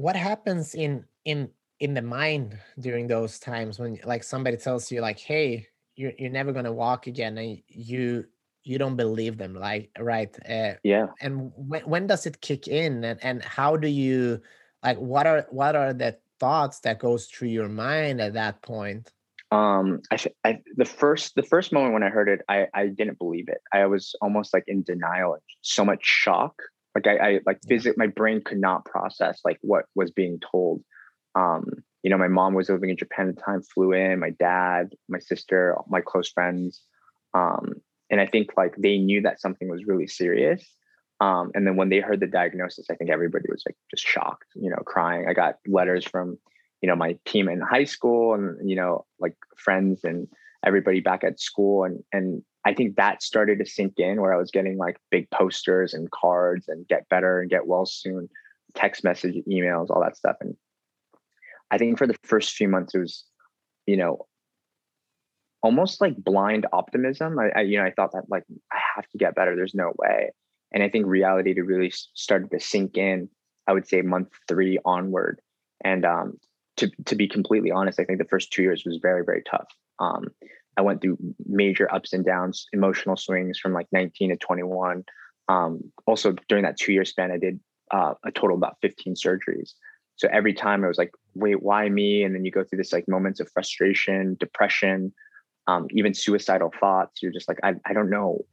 what happens in in in the mind during those times when like somebody tells you like hey you're, you're never going to walk again and you you don't believe them like right uh, yeah. and when, when does it kick in and, and how do you like what are what are the thoughts that goes through your mind at that point? Um I, I the first the first moment when i heard it i i didn't believe it. I was almost like in denial so much shock like i, I like visit my brain could not process like what was being told. Um you know my mom was living in japan at the time flew in my dad my sister my close friends. Um and i think like they knew that something was really serious. Um and then when they heard the diagnosis i think everybody was like just shocked you know crying. I got letters from you know my team in high school and you know like friends and everybody back at school. And and I think that started to sink in where I was getting like big posters and cards and get better and get well soon, text message, emails, all that stuff. And I think for the first few months it was, you know, almost like blind optimism. I, I you know, I thought that like I have to get better. There's no way. And I think reality to really started to sink in, I would say month three onward. And um, to to be completely honest, I think the first two years was very very tough. Um, I went through major ups and downs, emotional swings from like 19 to 21. Um, also during that two year span, I did uh, a total of about 15 surgeries. So every time I was like, wait, why me? And then you go through this like moments of frustration, depression, um, even suicidal thoughts. You're just like, I, I don't know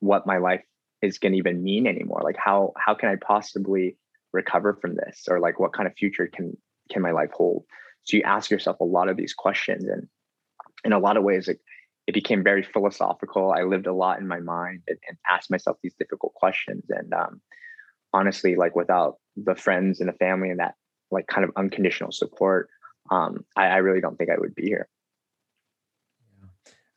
what my life is going to even mean anymore. Like how how can I possibly recover from this, or like what kind of future can can my life hold? So you ask yourself a lot of these questions, and in a lot of ways, it, it became very philosophical. I lived a lot in my mind and, and asked myself these difficult questions. And um, honestly, like without the friends and the family and that like kind of unconditional support, um, I, I really don't think I would be here.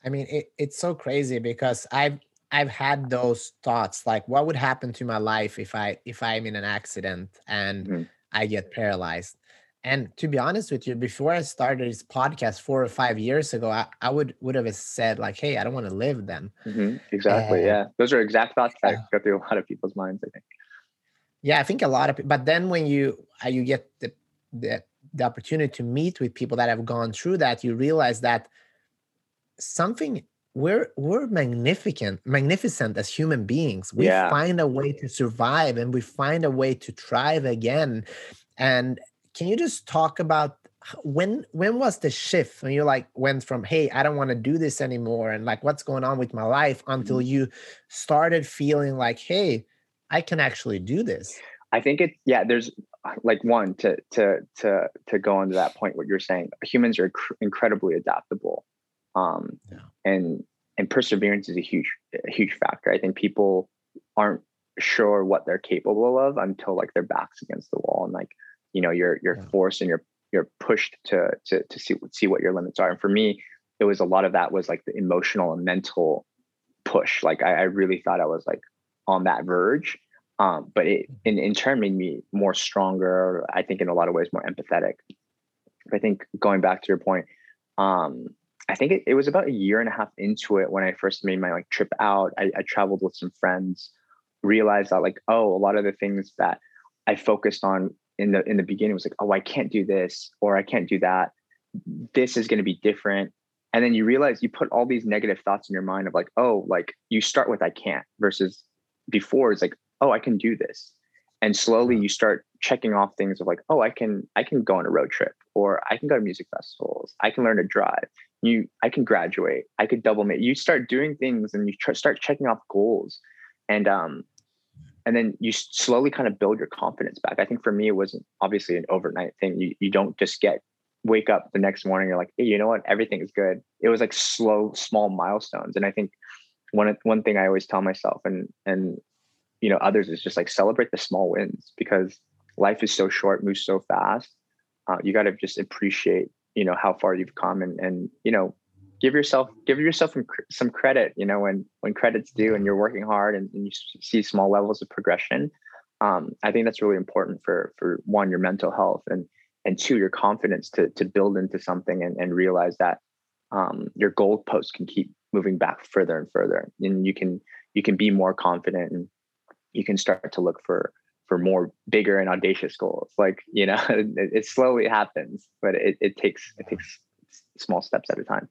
I mean, it, it's so crazy because I've I've had those thoughts like, what would happen to my life if I if I'm in an accident and mm-hmm. I get paralyzed? And to be honest with you, before I started this podcast four or five years ago, I, I would would have said like, "Hey, I don't want to live then." Mm-hmm. Exactly. yeah, those are exact thoughts that go through a lot of people's minds. I think. Yeah, I think a lot of. But then when you uh, you get the, the the opportunity to meet with people that have gone through that, you realize that something we're we're magnificent magnificent as human beings we yeah. find a way to survive and we find a way to thrive again and can you just talk about when when was the shift when you like went from hey i don't want to do this anymore and like what's going on with my life until mm-hmm. you started feeling like hey i can actually do this i think it yeah there's like one to to to to go on to that point what you're saying humans are cr- incredibly adaptable um yeah. and and perseverance is a huge a huge factor i think people aren't sure what they're capable of until like their backs against the wall and like you know you're you're yeah. forced and you're you're pushed to to to see see what your limits are. And for me it was a lot of that was like the emotional and mental push. Like i, I really thought i was like on that verge. Um, but it mm-hmm. in, in turn made me more stronger i think in a lot of ways more empathetic. I think going back to your point um, i think it, it was about a year and a half into it when i first made my like trip out. I, I traveled with some friends realized that like oh a lot of the things that i focused on in the in the beginning was like, oh, I can't do this or I can't do that. This is going to be different. And then you realize you put all these negative thoughts in your mind of like, oh, like you start with I can't versus before it's like, oh, I can do this. And slowly you start checking off things of like, oh, I can I can go on a road trip or I can go to music festivals. I can learn to drive. You I can graduate. I could double make. You start doing things and you tr- start checking off goals. And um and then you slowly kind of build your confidence back. I think for me, it wasn't obviously an overnight thing. You you don't just get wake up the next morning. You're like, hey, you know what? Everything is good. It was like slow, small milestones. And I think one one thing I always tell myself and and you know others is just like celebrate the small wins because life is so short, moves so fast. Uh, you got to just appreciate you know how far you've come and and you know give yourself give yourself some, some credit you know when when credit's due and you're working hard and, and you see small levels of progression um, i think that's really important for for one your mental health and and two your confidence to to build into something and, and realize that um, your goalposts can keep moving back further and further and you can you can be more confident and you can start to look for for more bigger and audacious goals. Like, you know, it, it slowly happens, but it, it takes, it takes small steps at a time.